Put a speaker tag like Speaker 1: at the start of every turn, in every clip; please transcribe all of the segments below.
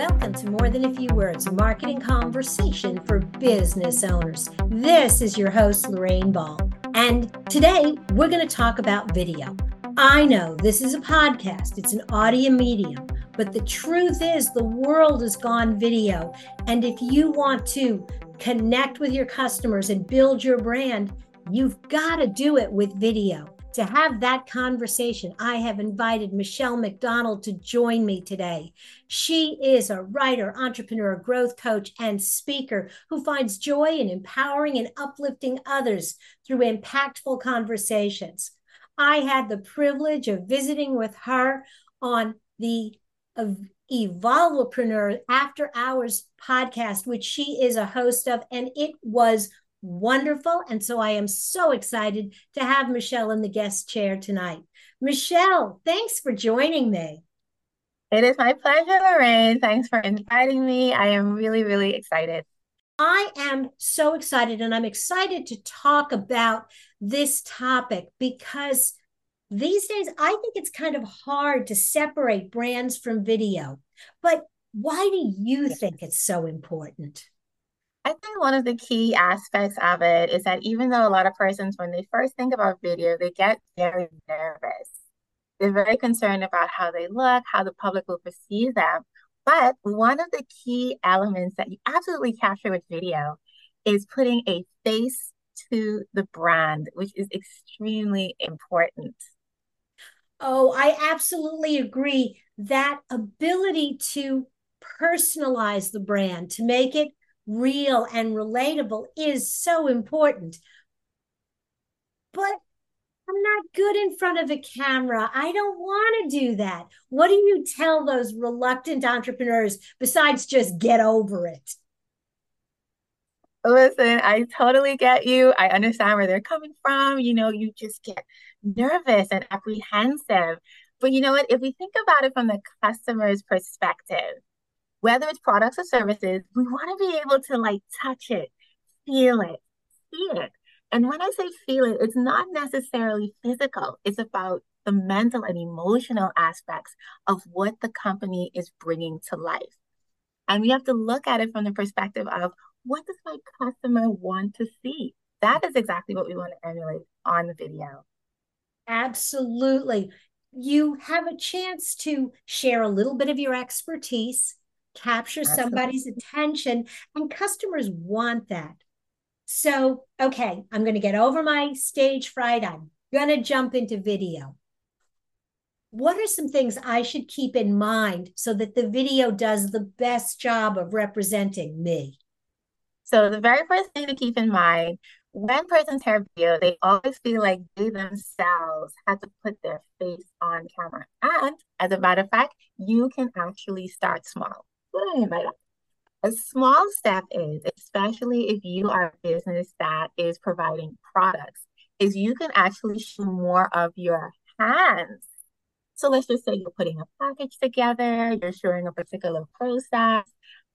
Speaker 1: Welcome to More Than a Few Words, a marketing conversation for business owners. This is your host, Lorraine Ball. And today we're going to talk about video. I know this is a podcast, it's an audio medium, but the truth is the world has gone video. And if you want to connect with your customers and build your brand, you've got to do it with video to have that conversation, I have invited Mechelle McDonald to join me today. She is a writer, entrepreneur, growth coach, and speaker who finds joy in empowering and uplifting others through impactful conversations. I had the privilege of visiting with her on the Evolvepreneur After Hours podcast, which she is a host of, and it was wonderful. And so I am so excited to have Mechelle in the guest chair tonight. Mechelle, thanks for joining me.
Speaker 2: It is my pleasure, Lorraine. Thanks for inviting me. I am really, really excited.
Speaker 1: I am so excited, and I'm excited to talk about this topic because these days I think it's kind of hard to separate brands from video. But why do you think it's so important?
Speaker 2: I think one of the key aspects of it is that even though a lot of persons, when they first think about video, they get very nervous. They're very concerned about how they look, how the public will perceive them. But one of the key elements that you absolutely capture with video is putting a face to the brand, which is extremely important.
Speaker 1: Oh, I absolutely agree. That ability to personalize the brand, to make it real and relatable is so important. But I'm not good in front of a camera. I don't want to do that. What do you tell those reluctant entrepreneurs besides just get over it?
Speaker 2: Listen, I totally get you. I understand where they're coming from. You know, you just get nervous and apprehensive. But you know what? If we think about it from the customer's perspective, whether it's products or services, we want to be able to like touch it, feel it, see it. And when I say feel it, it's not necessarily physical, it's about the mental and emotional aspects of what the company is bringing to life. And we have to look at it from the perspective of what does my customer want to see? That is exactly what we want to emulate on the video.
Speaker 1: Absolutely. You have a chance to share a little bit of your expertise capture Absolutely. somebody's attention, and customers want that. So, okay, I'm going to get over my stage fright. I'm going to jump into video. What are some things I should keep in mind so that the video does the best job of representing me?
Speaker 2: So, the very first thing to keep in mind when persons hear video, they always feel like they themselves have to put their face on camera. And as a matter of fact, you can actually start small. By that? A small step is, especially if you are a business that is providing products, is you can actually show more of your hands. So let's just say you're putting a package together, you're showing a particular process.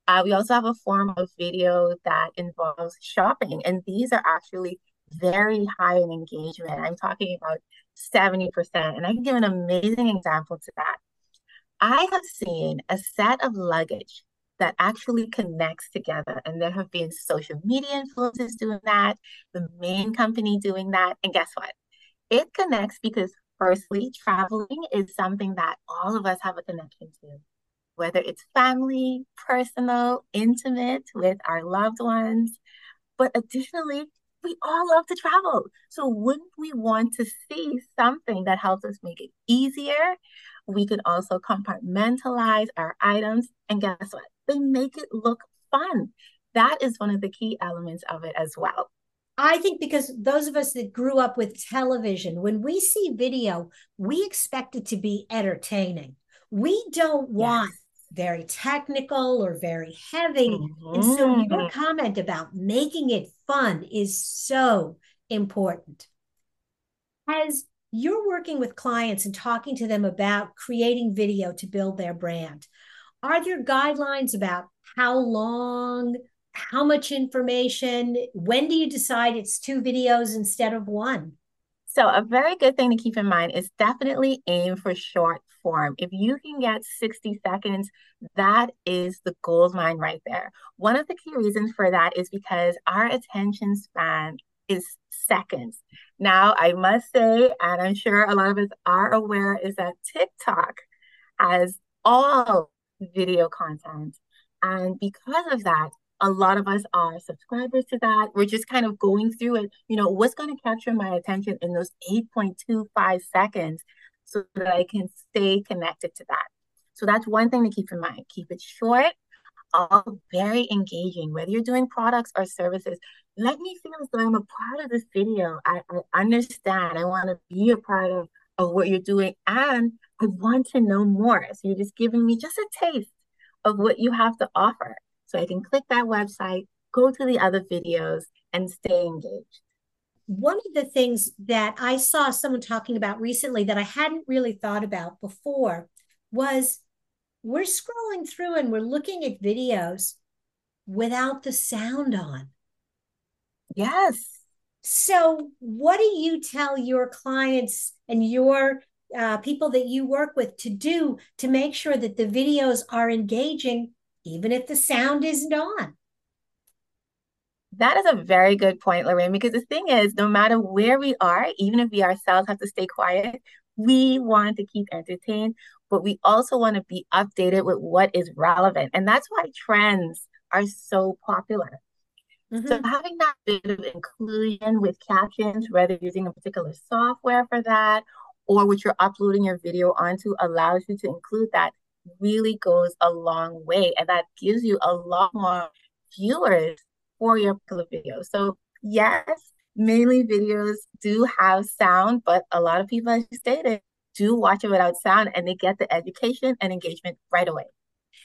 Speaker 2: Uh, we also have a form of video that involves shopping, and these are actually very high in engagement. I'm talking about 70%. And I can give an amazing example to that. I have seen a set of luggage that actually connects together. And there have been social media influencers doing that, the main company doing that. And guess what? It connects because, firstly, traveling is something that all of us have a connection to, whether it's family, personal, intimate with our loved ones. But additionally, we all love to travel. So, wouldn't we want to see something that helps us make it easier? We can also compartmentalize our items. And guess what? They make it look fun. That is one of the key elements of it as well.
Speaker 1: I think because those of us that grew up with television, when we see video, we expect it to be entertaining. We don't want yes. very technical or very heavy. Mm-hmm. And so your mm-hmm. comment about making it fun is so important. As you're working with clients and talking to them about creating video to build their brand. Are there guidelines about how long, how much information? When do you decide it's two videos instead of one?
Speaker 2: So, a very good thing to keep in mind is definitely aim for short form. If you can get 60 seconds, that is the gold mine right there. One of the key reasons for that is because our attention span is seconds. Now, I must say, and I'm sure a lot of us are aware, is that TikTok has all video content. And because of that, a lot of us are subscribers to that. We're just kind of going through it. You know, what's going to capture my attention in those 8.25 seconds so that I can stay connected to that? So that's one thing to keep in mind. Keep it short, all very engaging, whether you're doing products or services. Let me feel as though I'm a part of this video. I, I understand. I want to be a part of, of what you're doing. And I want to know more. So you're just giving me just a taste of what you have to offer. So I can click that website, go to the other videos, and stay engaged.
Speaker 1: One of the things that I saw someone talking about recently that I hadn't really thought about before was we're scrolling through and we're looking at videos without the sound on.
Speaker 2: Yes.
Speaker 1: So, what do you tell your clients and your uh, people that you work with to do to make sure that the videos are engaging, even if the sound isn't on?
Speaker 2: That is a very good point, Lorraine, because the thing is, no matter where we are, even if we ourselves have to stay quiet, we want to keep entertained, but we also want to be updated with what is relevant. And that's why trends are so popular. Mm-hmm. So having that bit of inclusion with captions, whether using a particular software for that or what you're uploading your video onto allows you to include that really goes a long way. And that gives you a lot more viewers for your particular video. So yes, mainly videos do have sound, but a lot of people, as you stated, do watch it without sound and they get the education and engagement right away.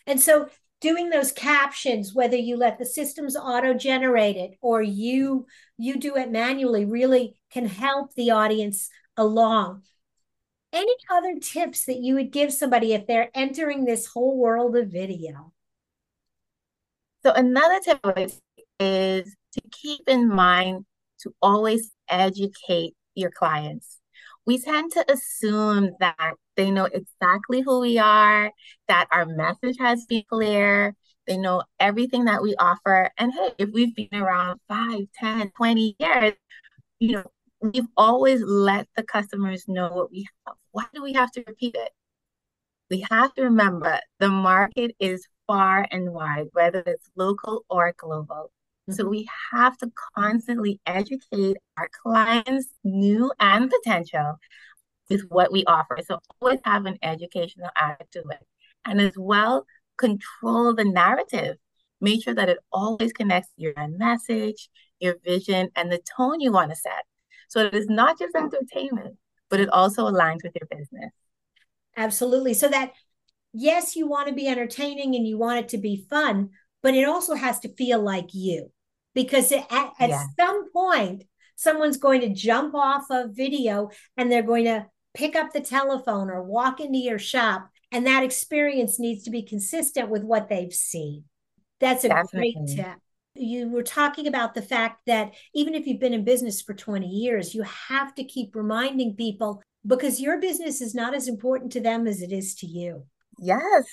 Speaker 1: And so doing those captions whether you let the systems auto generate it or you you do it manually really can help the audience along any other tips that you would give somebody if they're entering this whole world of video?
Speaker 2: So, another tip is to keep in mind to always educate your clients. We tend to assume that they know exactly who we are, that our message has been clear, they know everything that we offer. And hey, if we've been around 5, 10, 20 years, you know, we've always let the customers know what we have. Why do we have to repeat it? We have to remember the market is far and wide, whether it's local or global. Mm-hmm. So we have to constantly educate our clients, new and potential, with what we offer. So always have an educational aspect to it. And as well, control the narrative. Make sure that it always connects your message, your vision, and the tone you want to set. So it is not just entertainment, but it also aligns with your business.
Speaker 1: Absolutely. So that, yes, you want to be entertaining and you want it to be fun, but it also has to feel like you. Because at, at yeah. some point, someone's going to jump off of video and they're going to pick up the telephone or walk into your shop. And that experience needs to be consistent with what they've seen. That's a Definitely. great tip you were talking about the fact that even if you've been in business for 20 years, you have to keep reminding people because your business is not as important to them as it is to you.
Speaker 2: Yes.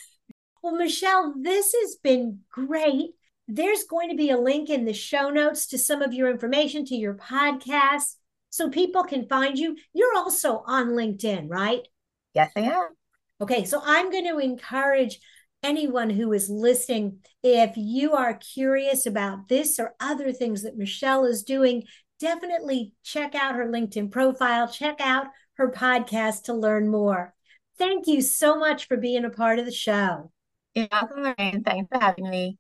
Speaker 1: Well, Mechelle, this has been great. There's going to be a link in the show notes to some of your information to your podcast so people can find you. You're also on LinkedIn, right?
Speaker 2: Yes, I am.
Speaker 1: Okay, so I'm going to encourage anyone who is listening, if you are curious about this or other things that Mechelle is doing, definitely check out her LinkedIn profile, check out her podcast to learn more. Thank you so much for being a part of the show.
Speaker 2: You're welcome, Lorraine. Thanks for having me.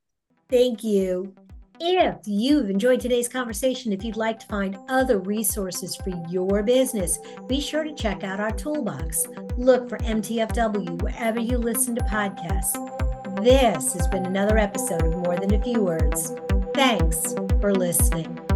Speaker 1: Thank you. If you've enjoyed today's conversation, if you'd like to find other resources for your business, be sure to check out our toolbox. Look for MTFW wherever you listen to podcasts. This has been another episode of More Than a Few Words. Thanks for listening.